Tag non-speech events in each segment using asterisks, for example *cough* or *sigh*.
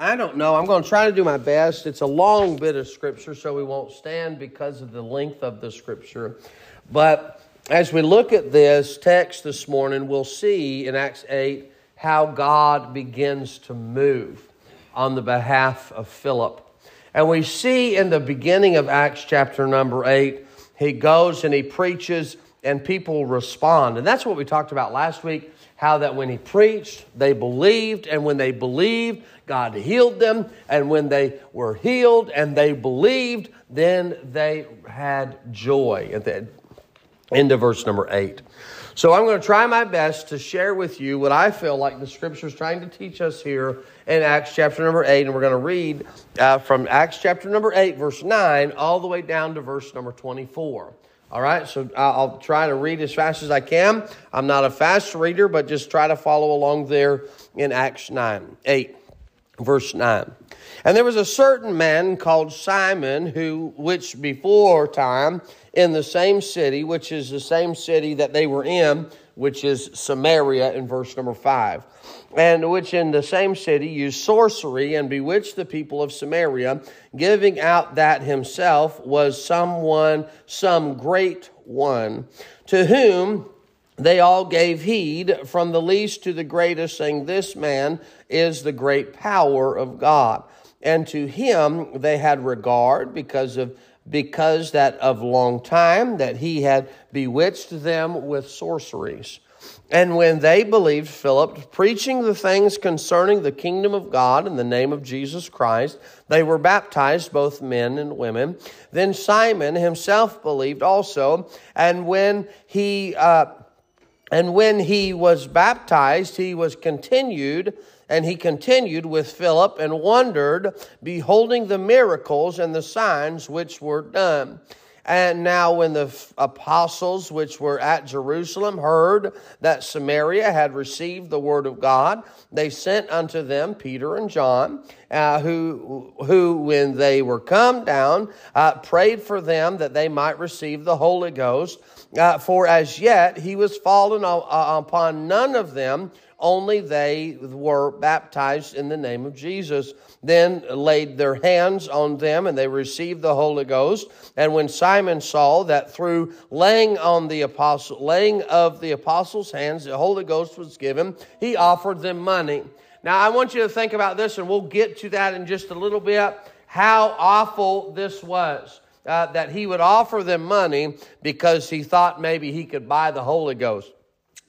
I don't know. I'm going to try to do my best. It's a long bit of scripture, so we won't stand because of the length of the scripture. But as we look at this text this morning, we'll see in Acts 8 how God begins to move on the behalf of Philip. And we see in the beginning of Acts chapter number 8, he goes and he preaches, and people respond. And that's what we talked about last week how that when he preached, they believed, and when they believed, God healed them, and when they were healed and they believed, then they had joy. At the end of verse number eight. So I'm going to try my best to share with you what I feel like the scripture is trying to teach us here in Acts chapter number 8. And we're going to read uh, from Acts chapter number 8, verse 9, all the way down to verse number 24. All right, so I'll try to read as fast as I can. I'm not a fast reader, but just try to follow along there in Acts 9, 8, verse 9. And there was a certain man called Simon who, which before time in the same city, which is the same city that they were in, which is Samaria in verse number 5, and which in the same city used sorcery and bewitched the people of Samaria, giving out that himself was someone, some great one, to whom they all gave heed from the least to the greatest, saying, This man is the great power of God. And to him they had regard because of because that of long time that he had bewitched them with sorceries. And when they believed Philip, preaching the things concerning the kingdom of God in the name of Jesus Christ, they were baptized, both men and women. Then Simon himself believed also, and when he uh, and when he was baptized, he was continued and he continued with Philip and wondered, beholding the miracles and the signs which were done. And now, when the apostles which were at Jerusalem heard that Samaria had received the word of God, they sent unto them Peter and John, uh, who, who, when they were come down, uh, prayed for them that they might receive the Holy Ghost. Uh, for as yet he was fallen uh, upon none of them only they were baptized in the name of Jesus. Then laid their hands on them, and they received the Holy Ghost. And when Simon saw that through laying on the apostle, laying of the apostles' hands, the Holy Ghost was given, he offered them money. Now I want you to think about this, and we'll get to that in just a little bit. How awful this was. Uh, that he would offer them money because he thought maybe he could buy the Holy Ghost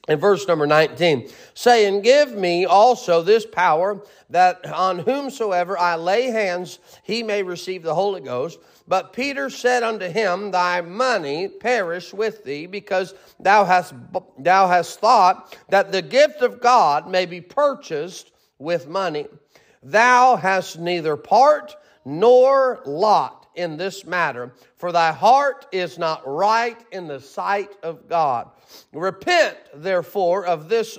in verse number 19, saying, Give me also this power that on whomsoever I lay hands, he may receive the Holy Ghost. But Peter said unto him, Thy money perish with thee, because thou hast, thou hast thought that the gift of God may be purchased with money. Thou hast neither part nor lot in this matter, for thy heart is not right in the sight of God. Repent, therefore, of this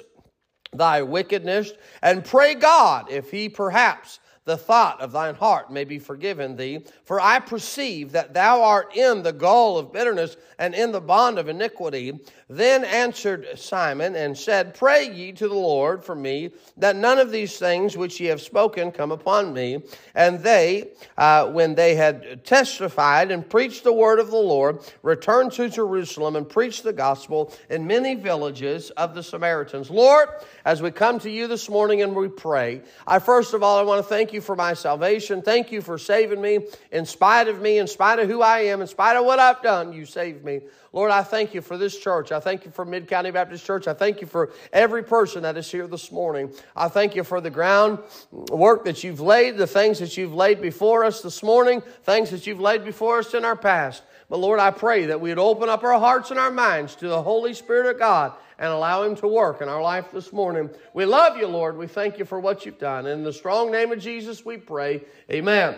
thy wickedness, and pray God if he perhaps the thought of thine heart may be forgiven thee. For I perceive that thou art in the gall of bitterness and in the bond of iniquity. Then answered Simon and said, Pray ye to the Lord for me, that none of these things which ye have spoken come upon me. And they, uh, when they had testified and preached the word of the Lord, returned to Jerusalem and preached the gospel in many villages of the Samaritans. Lord, as we come to you this morning and we pray, I first of all, I want to thank you for my salvation. Thank you for saving me in spite of me, in spite of who I am, in spite of what I've done. You saved me. Lord, I thank you for this church. I thank you for Mid County Baptist Church. I thank you for every person that is here this morning. I thank you for the ground work that you've laid, the things that you've laid before us this morning, things that you've laid before us in our past. But Lord, I pray that we'd open up our hearts and our minds to the Holy Spirit of God and allow Him to work in our life this morning. We love you, Lord. We thank you for what you've done. In the strong name of Jesus, we pray. Amen.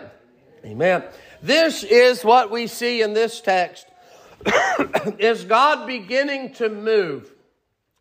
Amen. This is what we see in this text *coughs* is God beginning to move.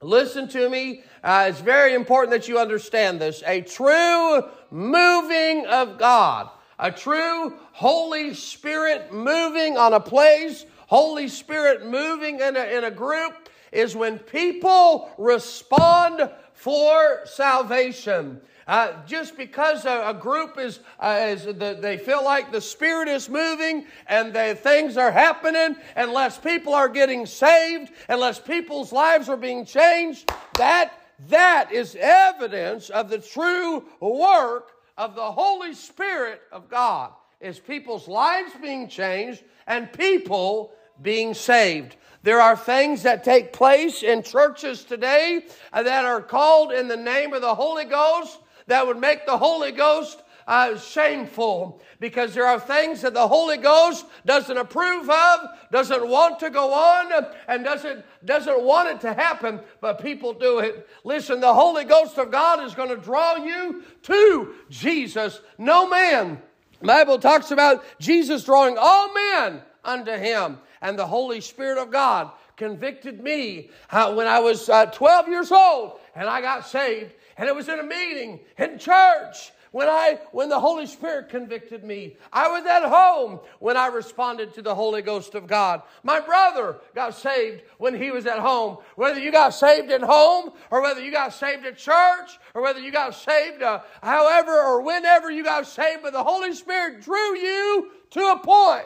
Listen to me. Uh, it's very important that you understand this. A true moving of God, a true Holy Spirit moving on a place, Holy Spirit moving in a, in a group is when people respond for salvation. Uh, just because a, a group is, uh, is the, they feel like the Spirit is moving and the, things are happening, unless people are getting saved, unless people's lives are being changed, that, that is evidence of the true work of the Holy Spirit of God. Is people's lives being changed and people being saved. There are things that take place in churches today that are called in the name of the Holy Ghost that would make the Holy Ghost uh, shameful because there are things that the Holy Ghost doesn't approve of, doesn't want to go on, and doesn't, doesn't want it to happen, but people do it. Listen, the Holy Ghost of God is going to draw you to Jesus. No man. The Bible talks about Jesus drawing all men unto him, and the Holy Spirit of God convicted me when I was uh, 12 years old and I got saved and it was in a meeting in church when I when the Holy Spirit convicted me. I was at home when I responded to the Holy Ghost of God. My brother got saved when he was at home. Whether you got saved at home or whether you got saved at church or whether you got saved uh, however or whenever you got saved, but the Holy Spirit drew you to a point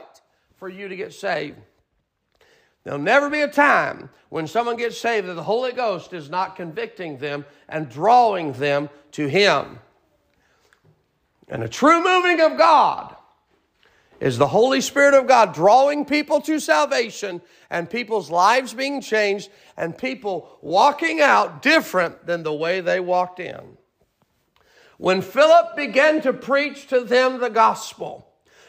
for you to get saved. There'll never be a time when someone gets saved that the Holy Ghost is not convicting them and drawing them to Him. And a true moving of God is the Holy Spirit of God drawing people to salvation and people's lives being changed and people walking out different than the way they walked in. When Philip began to preach to them the gospel,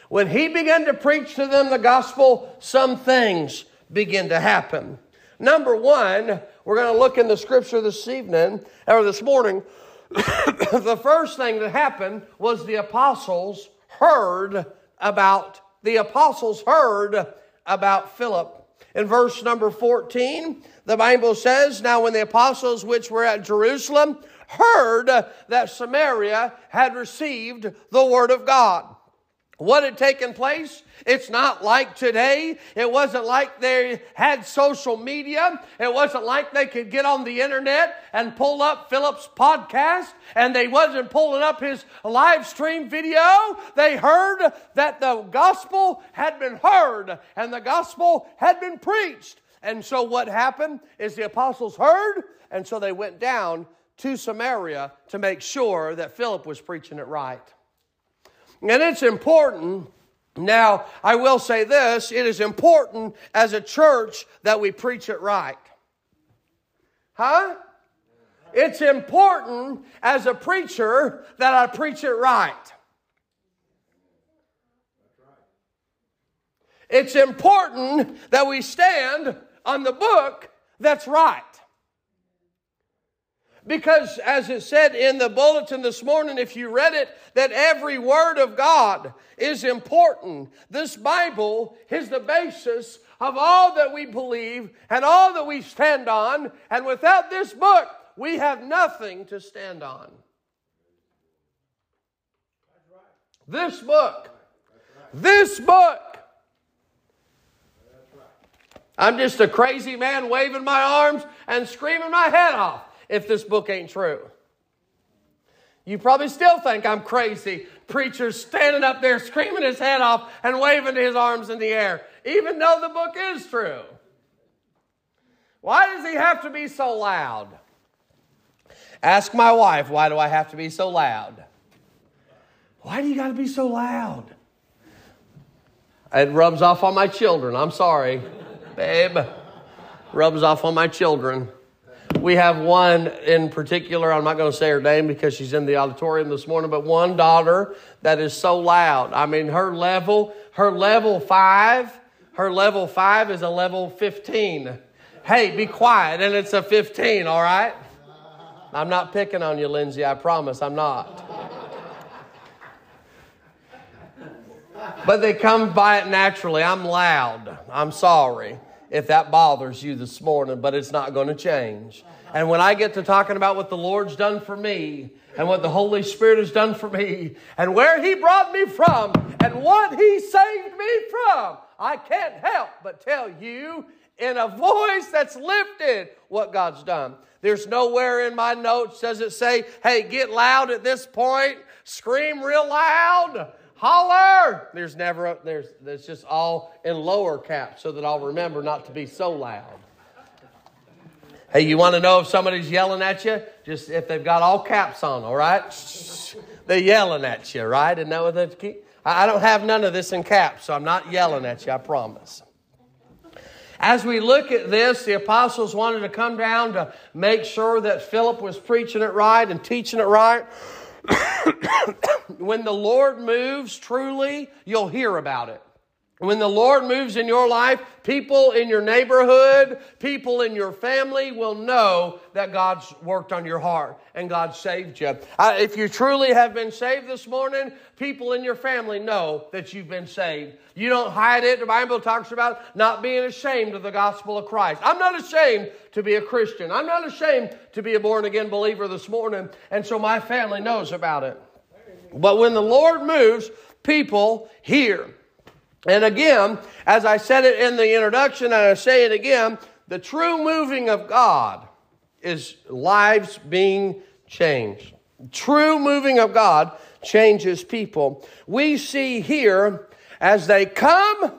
when he began to preach to them the gospel, some things begin to happen. Number one, we're going to look in the scripture this evening, or this morning. *coughs* the first thing that happened was the apostles heard about, the apostles heard about Philip. In verse number 14, the Bible says, Now when the apostles which were at Jerusalem heard that Samaria had received the word of God, what had taken place? It's not like today. It wasn't like they had social media. It wasn't like they could get on the internet and pull up Philip's podcast and they wasn't pulling up his live stream video. They heard that the gospel had been heard and the gospel had been preached. And so what happened is the apostles heard and so they went down to Samaria to make sure that Philip was preaching it right. And it's important. Now, I will say this it is important as a church that we preach it right. Huh? It's important as a preacher that I preach it right. It's important that we stand on the book that's right. Because, as it said in the bulletin this morning, if you read it, that every word of God is important. This Bible is the basis of all that we believe and all that we stand on. And without this book, we have nothing to stand on. This book. This book. I'm just a crazy man waving my arms and screaming my head off if this book ain't true. You probably still think I'm crazy. Preacher standing up there screaming his head off and waving his arms in the air, even though the book is true. Why does he have to be so loud? Ask my wife, why do I have to be so loud? Why do you got to be so loud? It rubs off on my children. I'm sorry, babe. Rubs off on my children. We have one in particular, I'm not going to say her name because she's in the auditorium this morning, but one daughter that is so loud. I mean, her level, her level five, her level five is a level 15. Hey, be quiet, and it's a 15, all right? I'm not picking on you, Lindsay, I promise I'm not. But they come by it naturally. I'm loud. I'm sorry if that bothers you this morning, but it's not going to change. And when I get to talking about what the Lord's done for me and what the Holy Spirit has done for me and where He brought me from and what He saved me from, I can't help but tell you in a voice that's lifted what God's done. There's nowhere in my notes does it say, hey, get loud at this point, scream real loud, holler. There's never, a, there's, it's just all in lower caps so that I'll remember not to be so loud. Hey, you want to know if somebody's yelling at you? Just if they've got all caps on, all right? They're yelling at you, right? And that what they? I don't have none of this in caps, so I'm not yelling at you, I promise. As we look at this, the apostles wanted to come down to make sure that Philip was preaching it right and teaching it right. *coughs* when the Lord moves truly, you'll hear about it. When the Lord moves in your life, people in your neighborhood, people in your family will know that God's worked on your heart and God saved you. If you truly have been saved this morning, people in your family know that you've been saved. You don't hide it. The Bible talks about not being ashamed of the gospel of Christ. I'm not ashamed to be a Christian. I'm not ashamed to be a born again believer this morning. And so my family knows about it. But when the Lord moves, people hear. And again, as I said it in the introduction, and I say it again, the true moving of God is lives being changed. True moving of God changes people. We see here as they come,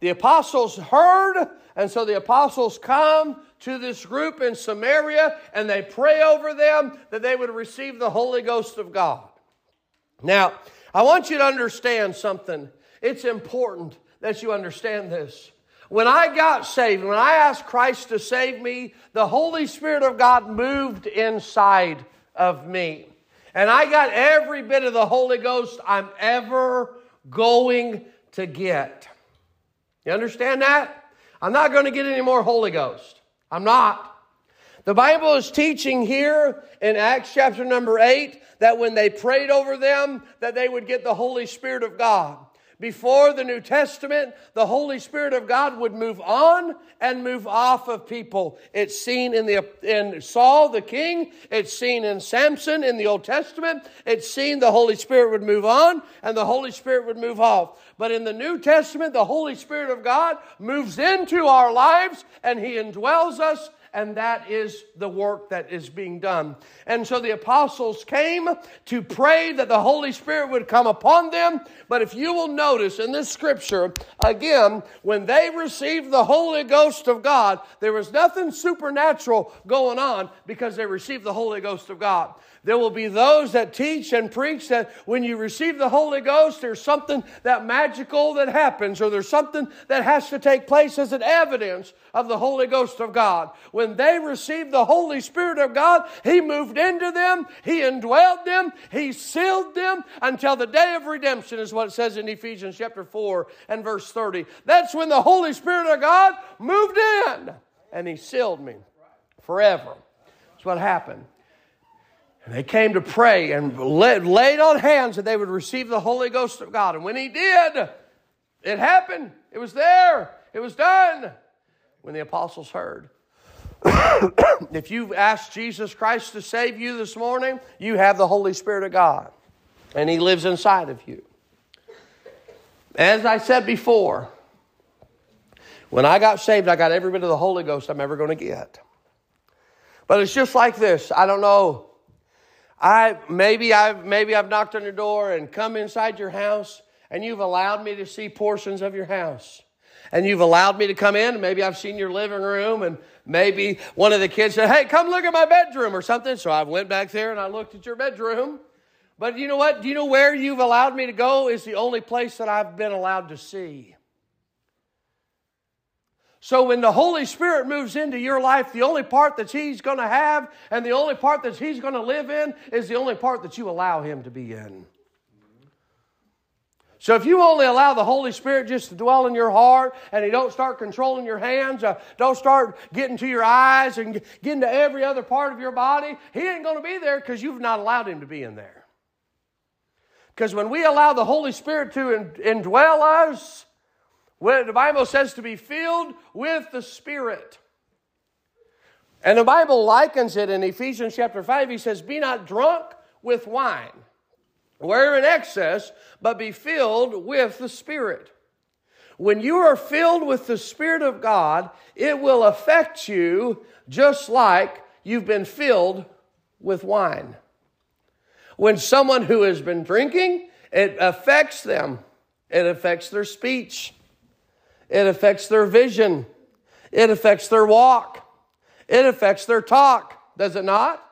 the apostles heard, and so the apostles come to this group in Samaria and they pray over them that they would receive the Holy Ghost of God. Now, I want you to understand something. It's important that you understand this. When I got saved, when I asked Christ to save me, the Holy Spirit of God moved inside of me. And I got every bit of the Holy Ghost I'm ever going to get. You understand that? I'm not going to get any more Holy Ghost. I'm not. The Bible is teaching here in Acts chapter number 8 that when they prayed over them that they would get the Holy Spirit of God. Before the New Testament, the Holy Spirit of God would move on and move off of people. It's seen in, the, in Saul the king. It's seen in Samson in the Old Testament. It's seen the Holy Spirit would move on and the Holy Spirit would move off. But in the New Testament, the Holy Spirit of God moves into our lives and He indwells us and that is the work that is being done. And so the apostles came to pray that the Holy Spirit would come upon them. But if you will notice in this scripture, again, when they received the Holy Ghost of God, there was nothing supernatural going on because they received the Holy Ghost of God. There will be those that teach and preach that when you receive the Holy Ghost, there's something that magical that happens, or there's something that has to take place as an evidence of the Holy Ghost of God. When they received the Holy Spirit of God, He moved into them, He indwelled them, He sealed them until the day of redemption, is what it says in Ephesians chapter 4 and verse 30. That's when the Holy Spirit of God moved in and He sealed me forever. That's what happened. And they came to pray and laid on hands that they would receive the Holy Ghost of God. And when he did, it happened. It was there. It was done. When the apostles heard. *coughs* if you've asked Jesus Christ to save you this morning, you have the Holy Spirit of God. And he lives inside of you. As I said before, when I got saved, I got every bit of the Holy Ghost I'm ever going to get. But it's just like this. I don't know I maybe I've maybe I've knocked on your door and come inside your house and you've allowed me to see portions of your house. And you've allowed me to come in, and maybe I've seen your living room, and maybe one of the kids said, Hey, come look at my bedroom or something. So I went back there and I looked at your bedroom. But you know what? Do you know where you've allowed me to go is the only place that I've been allowed to see. So when the Holy Spirit moves into your life, the only part that He's going to have and the only part that He's going to live in is the only part that you allow Him to be in. So if you only allow the Holy Spirit just to dwell in your heart and He don't start controlling your hands, uh, don't start getting to your eyes and getting to every other part of your body, He ain't going to be there because you've not allowed Him to be in there. Because when we allow the Holy Spirit to indwell us, when the Bible says to be filled with the Spirit. And the Bible likens it in Ephesians chapter 5. He says, Be not drunk with wine, where in excess, but be filled with the Spirit. When you are filled with the Spirit of God, it will affect you just like you've been filled with wine. When someone who has been drinking, it affects them. It affects their speech. It affects their vision. It affects their walk. It affects their talk. Does it not?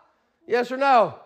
Yes or no?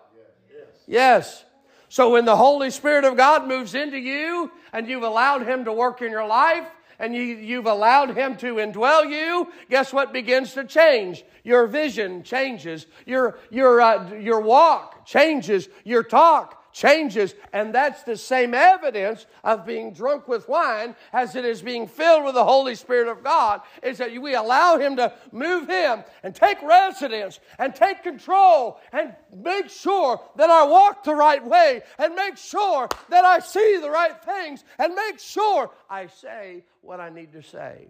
Yes. yes. So when the Holy Spirit of God moves into you and you've allowed Him to work in your life, and you, have allowed Him to indwell you, guess what begins to change? Your vision changes, your, your, uh, your walk changes, your talk changes. And that's the same evidence of being drunk with wine as it is being filled with the Holy Spirit of God, is that we allow Him to move Him and take residence and take control and make sure that I walk the right way and make sure that I see the right things and make sure I say what I need to say.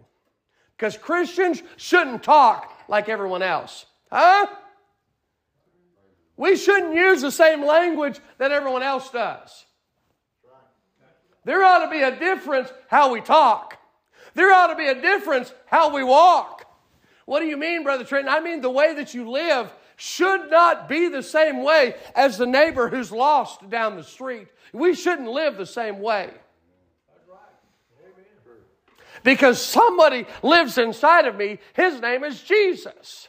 Because Christians shouldn't talk like everyone else. Huh? We shouldn't use the same language that everyone else does. There ought to be a difference how we talk. There ought to be a difference how we walk. What do you mean, Brother Trenton? I mean the way that you live should not be the same way as the neighbor who's lost down the street. We shouldn't live the same way. Because somebody lives inside of me, his name is Jesus.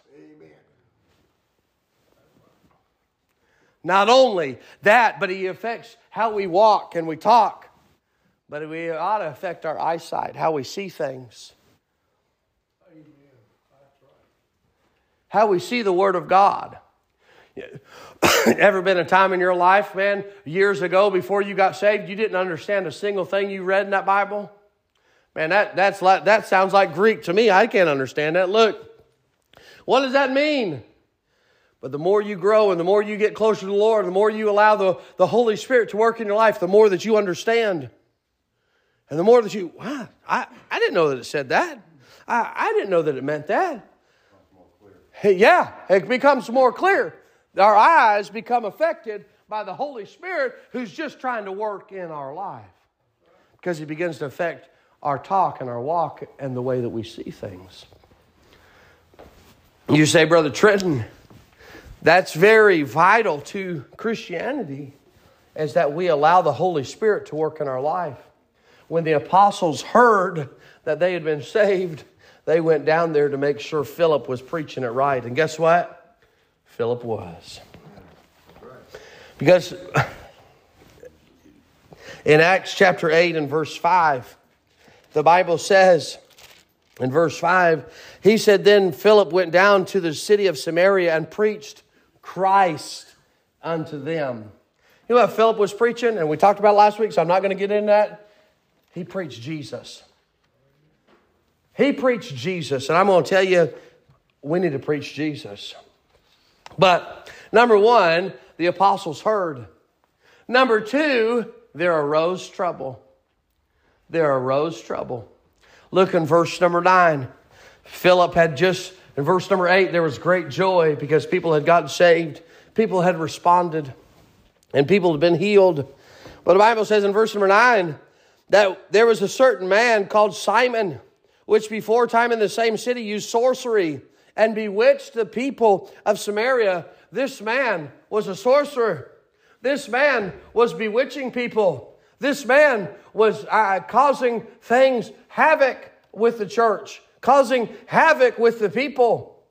Not only that, but he affects how we walk and we talk. But we ought to affect our eyesight, how we see things. How we see the Word of God. *coughs* Ever been a time in your life, man, years ago before you got saved, you didn't understand a single thing you read in that Bible? Man, that, that's like, that sounds like Greek to me. I can't understand that. Look, what does that mean? But the more you grow and the more you get closer to the Lord, the more you allow the, the Holy Spirit to work in your life, the more that you understand. And the more that you, wow, I, I didn't know that it said that. I, I didn't know that it meant that. Yeah, it becomes more clear. Our eyes become affected by the Holy Spirit who's just trying to work in our life because he begins to affect our talk and our walk and the way that we see things. You say, Brother Trenton, that's very vital to Christianity, is that we allow the Holy Spirit to work in our life. When the apostles heard that they had been saved, they went down there to make sure Philip was preaching it right. And guess what? Philip was. Because in Acts chapter 8 and verse 5, the Bible says, in verse 5, he said, Then Philip went down to the city of Samaria and preached Christ unto them. You know what Philip was preaching? And we talked about last week, so I'm not going to get into that. He preached Jesus. He preached Jesus. And I'm going to tell you, we need to preach Jesus. But number one, the apostles heard. Number two, there arose trouble. There arose trouble. Look in verse number nine. Philip had just in verse number eight, there was great joy because people had gotten saved, people had responded, and people had been healed. But the Bible says in verse number nine that there was a certain man called Simon, which before time in the same city used sorcery and bewitched the people of Samaria. This man was a sorcerer. This man was bewitching people. This man was uh, causing things havoc with the church causing havoc with the people.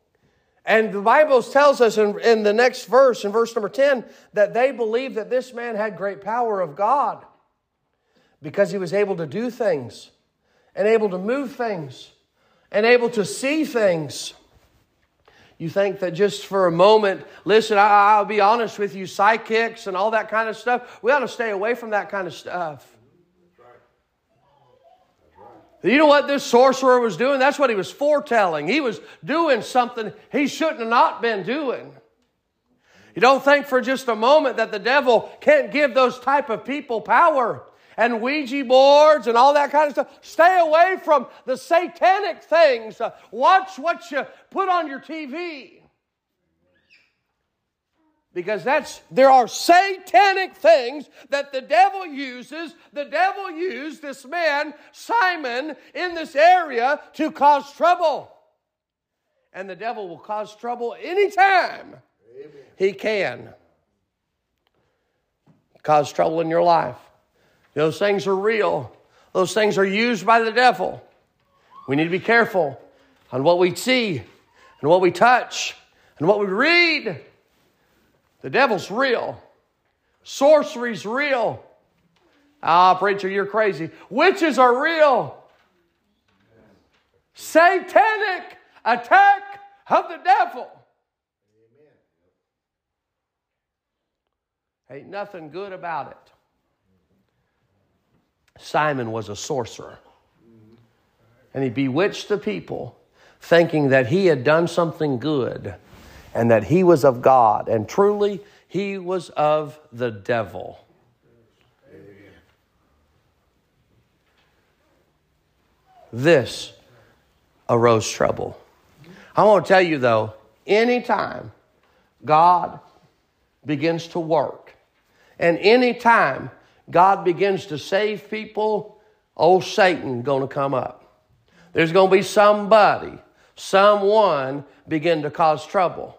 And the Bible tells us in, in the next verse, in verse number 10, that they believed that this man had great power of God because he was able to do things and able to move things and able to see things. You think that just for a moment, listen, I, will be honest with you, psychics and all that kind of stuff, we ought to stay away from that kind of stuff. You know what this sorcerer was doing? That's what he was foretelling. He was doing something he shouldn't have not been doing. You don't think for just a moment that the devil can't give those type of people power and Ouija boards and all that kind of stuff. Stay away from the satanic things. Watch what you put on your TV. Because that's there are satanic things that the devil uses. The devil used this man, Simon, in this area to cause trouble. And the devil will cause trouble anytime Amen. he can. Cause trouble in your life. Those things are real. Those things are used by the devil. We need to be careful on what we see and what we touch and what we read. The devil's real. Sorcery's real. Ah, preacher, you're crazy. Witches are real. Satanic attack of the devil. Ain't nothing good about it. Simon was a sorcerer. And he bewitched the people, thinking that he had done something good and that he was of God. And truly, he was of the devil. This arose trouble. I want to tell you though, anytime God begins to work, and anytime God begins to save people, old Satan going to come up. There's going to be somebody, someone begin to cause trouble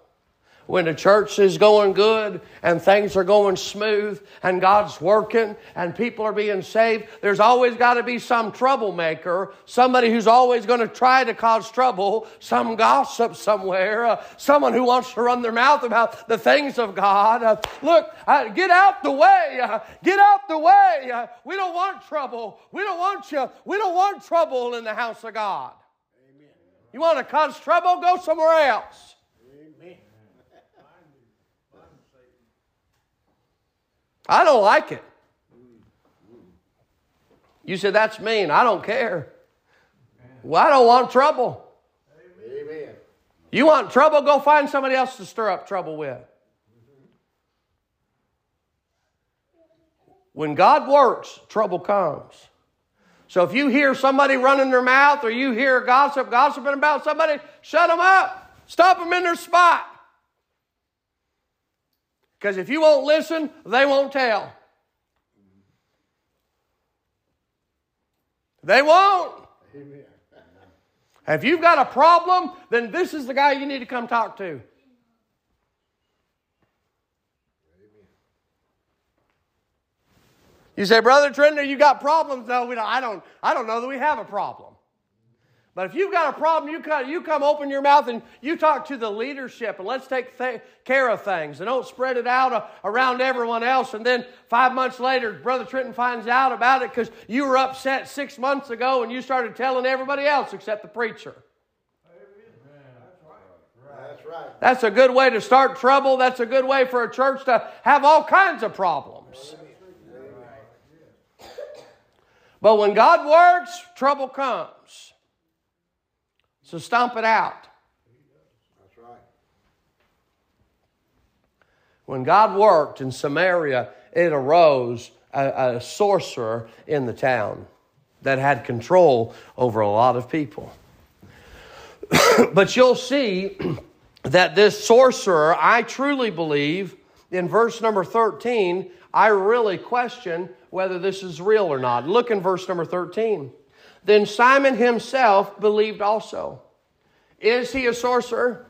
when the church is going good and things are going smooth and God's working and people are being saved, there's always got to be some troublemaker, somebody who's always going to try to cause trouble, some gossip somewhere, uh, someone who wants to run their mouth about the things of God. Uh, look, uh, get out the way. Uh, get out the way. Uh, we don't want trouble. We don't want you. We don't want trouble in the house of God. Amen. You want to cause trouble? Go somewhere else. I don't like it. You said, that's mean. I don't care. Well, I don't want trouble. Amen. You want trouble? Go find somebody else to stir up trouble with. When God works, trouble comes. So if you hear somebody running their mouth or you hear gossip gossiping about somebody, shut them up. Stop them in their spot. Because if you won't listen, they won't tell. They won't. Amen. If you've got a problem, then this is the guy you need to come talk to. You say, Brother Trenton, you got problems? No, we don't, I don't. I don't know that we have a problem. But if you've got a problem, you come, you come open your mouth and you talk to the leadership and let's take th- care of things and don't spread it out uh, around everyone else. And then five months later, Brother Trenton finds out about it because you were upset six months ago and you started telling everybody else except the preacher. That's right. That's a good way to start trouble. That's a good way for a church to have all kinds of problems. But when God works, trouble comes. So stomp it out. That's right. When God worked in Samaria, it arose a, a sorcerer in the town that had control over a lot of people. *clears throat* but you'll see *clears throat* that this sorcerer, I truly believe, in verse number 13, I really question whether this is real or not. Look in verse number 13. Then Simon himself believed also. Is he a sorcerer?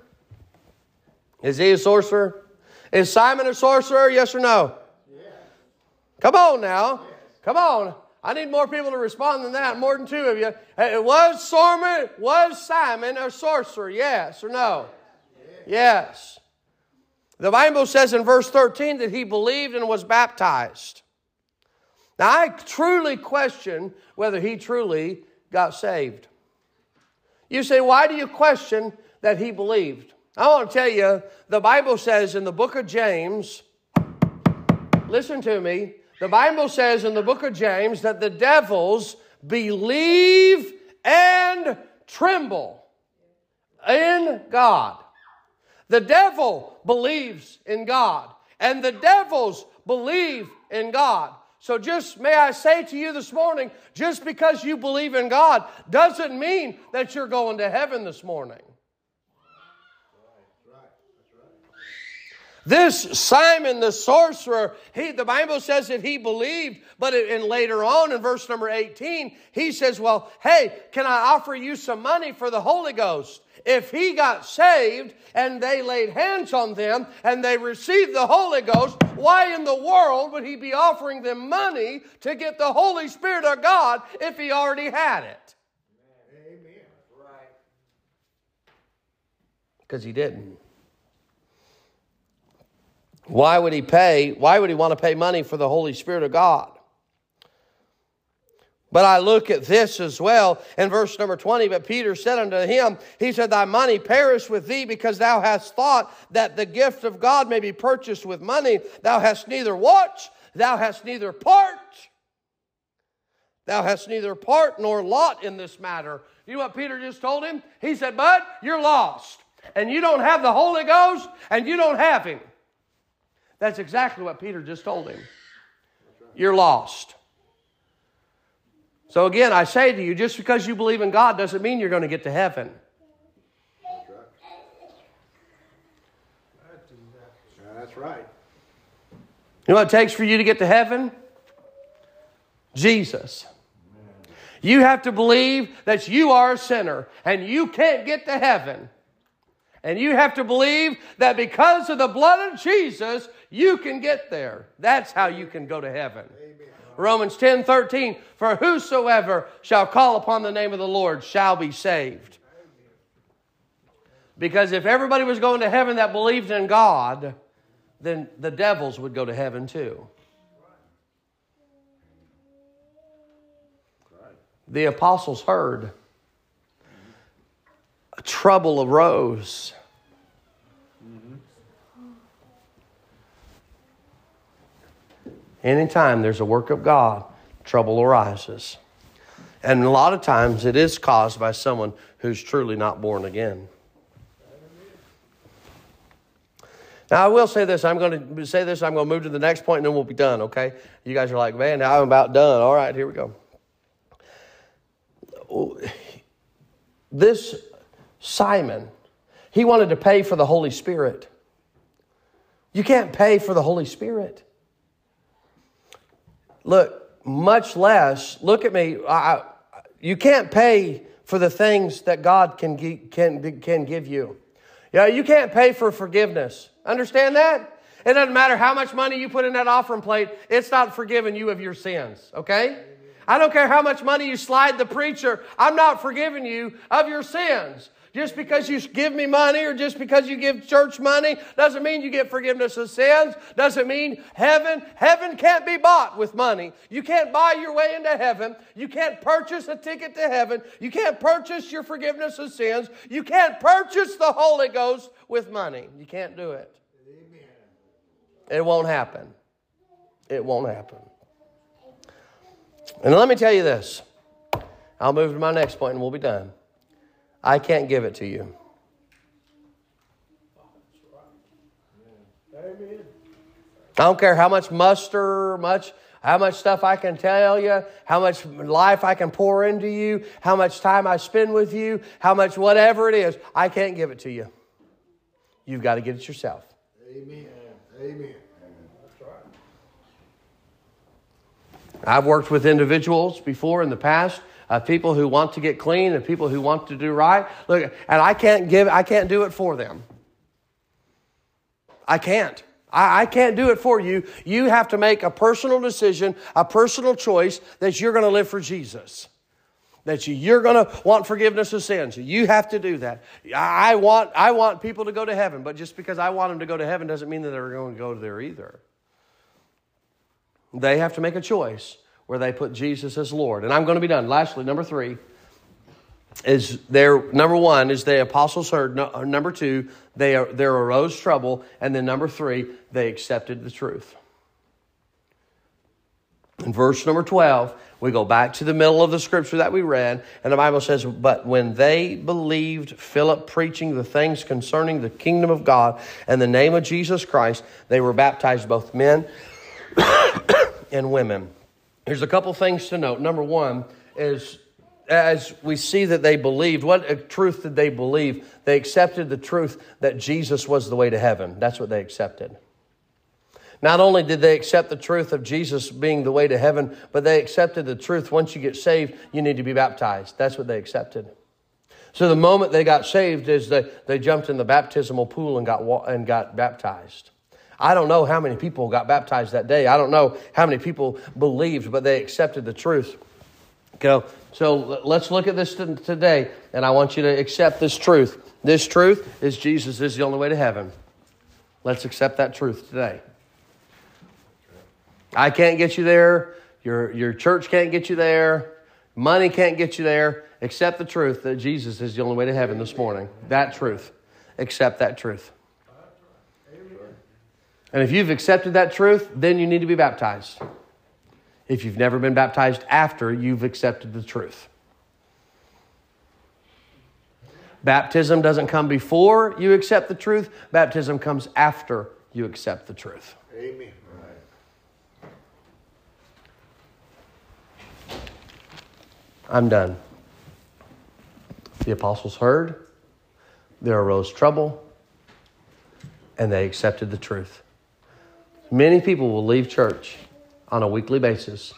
Is he a sorcerer? Is Simon a sorcerer? Yes or no? Yes. Come on now. Yes. Come on. I need more people to respond than that. More than two of you. It was Simon, was Simon a sorcerer? Yes or no? Yes. yes. The Bible says in verse 13 that he believed and was baptized. Now, I truly question whether he truly got saved. You say, why do you question that he believed? I want to tell you, the Bible says in the book of James, listen to me, the Bible says in the book of James that the devils believe and tremble in God. The devil believes in God, and the devils believe in God. So, just may I say to you this morning, just because you believe in God doesn't mean that you're going to heaven this morning. This Simon the sorcerer, he, the Bible says that he believed, but in later on in verse number 18, he says, Well, hey, can I offer you some money for the Holy Ghost? If he got saved and they laid hands on them and they received the Holy Ghost, why in the world would he be offering them money to get the Holy Spirit of God if he already had it? Amen. Right. Because he didn't. Why would he pay? Why would he want to pay money for the Holy Spirit of God? But I look at this as well in verse number 20. But Peter said unto him, He said, Thy money perish with thee because thou hast thought that the gift of God may be purchased with money. Thou hast neither watch, thou hast neither part. Thou hast neither part nor lot in this matter. You know what Peter just told him? He said, Bud, you're lost. And you don't have the Holy Ghost, and you don't have Him. That's exactly what Peter just told him. You're lost. So again, I say to you, just because you believe in God doesn't mean you're going to get to heaven. That's right. You know what it takes for you to get to heaven? Jesus. You have to believe that you are a sinner and you can't get to heaven. And you have to believe that because of the blood of Jesus, you can get there. That's how you can go to heaven. Amen. Romans 10 13, for whosoever shall call upon the name of the Lord shall be saved. Because if everybody was going to heaven that believed in God, then the devils would go to heaven too. The apostles heard. A Trouble arose. Anytime there's a work of God, trouble arises. And a lot of times it is caused by someone who's truly not born again. Now, I will say this. I'm going to say this. I'm going to move to the next point and then we'll be done, okay? You guys are like, man, I'm about done. All right, here we go. This Simon, he wanted to pay for the Holy Spirit. You can't pay for the Holy Spirit. Look, much less, look at me, I, you can't pay for the things that God can, can, can give you. Yeah, you can't pay for forgiveness. Understand that? It doesn't matter how much money you put in that offering plate, it's not forgiving you of your sins, okay? I don't care how much money you slide the preacher, I'm not forgiving you of your sins. Just because you give me money or just because you give church money doesn't mean you get forgiveness of sins. Doesn't mean heaven. Heaven can't be bought with money. You can't buy your way into heaven. You can't purchase a ticket to heaven. You can't purchase your forgiveness of sins. You can't purchase the Holy Ghost with money. You can't do it. Amen. It won't happen. It won't happen. And let me tell you this. I'll move to my next point and we'll be done. I can't give it to you. I don't care how much muster, much how much stuff I can tell you, how much life I can pour into you, how much time I spend with you, how much whatever it is, I can't give it to you. You've got to get it yourself. Amen. Amen. That's right. I've worked with individuals before in the past uh, people who want to get clean and people who want to do right. Look, and I can't give, I can't do it for them. I can't. I, I can't do it for you. You have to make a personal decision, a personal choice that you're going to live for Jesus that you, are going to want forgiveness of sins. You have to do that. I want, I want people to go to heaven, but just because I want them to go to heaven doesn't mean that they're going to go there either. They have to make a choice where they put Jesus as Lord. And I'm going to be done. Lastly, number three is there. Number one is the apostles heard. No, uh, number two, they there arose trouble, and then number three, they accepted the truth. In verse number 12, we go back to the middle of the scripture that we read, and the Bible says, But when they believed Philip preaching the things concerning the kingdom of God and the name of Jesus Christ, they were baptized, both men *coughs* and women. Here's a couple things to note. Number one is as we see that they believed, what truth did they believe? They accepted the truth that Jesus was the way to heaven. That's what they accepted. Not only did they accept the truth of Jesus being the way to heaven, but they accepted the truth once you get saved, you need to be baptized. That's what they accepted. So the moment they got saved is they, they jumped in the baptismal pool and got, and got baptized. I don't know how many people got baptized that day. I don't know how many people believed, but they accepted the truth. Okay, so let's look at this today, and I want you to accept this truth. This truth is Jesus is the only way to heaven. Let's accept that truth today. I can't get you there. Your, your church can't get you there. Money can't get you there. Accept the truth that Jesus is the only way to heaven this morning. That truth. Accept that truth. And if you've accepted that truth, then you need to be baptized. If you've never been baptized after you've accepted the truth. Baptism doesn't come before you accept the truth, baptism comes after you accept the truth. Amen. I'm done. The apostles heard, there arose trouble, and they accepted the truth. Many people will leave church on a weekly basis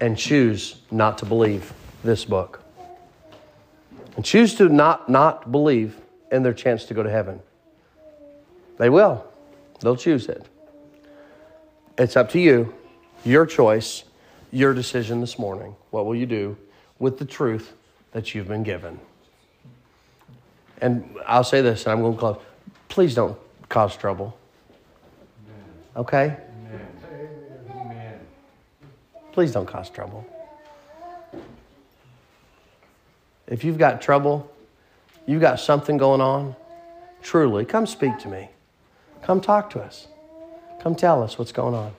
and choose not to believe this book. And choose to not, not believe in their chance to go to heaven. They will. They'll choose it. It's up to you, your choice, your decision this morning. What will you do with the truth that you've been given? And I'll say this, and I'm going to close. Please don't cause trouble. Okay? Amen. Please don't cause trouble. If you've got trouble, you've got something going on, truly, come speak to me. Come talk to us. Come tell us what's going on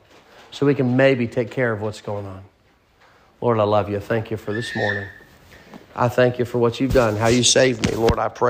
so we can maybe take care of what's going on. Lord, I love you. Thank you for this morning. I thank you for what you've done, how you saved me. Lord, I pray.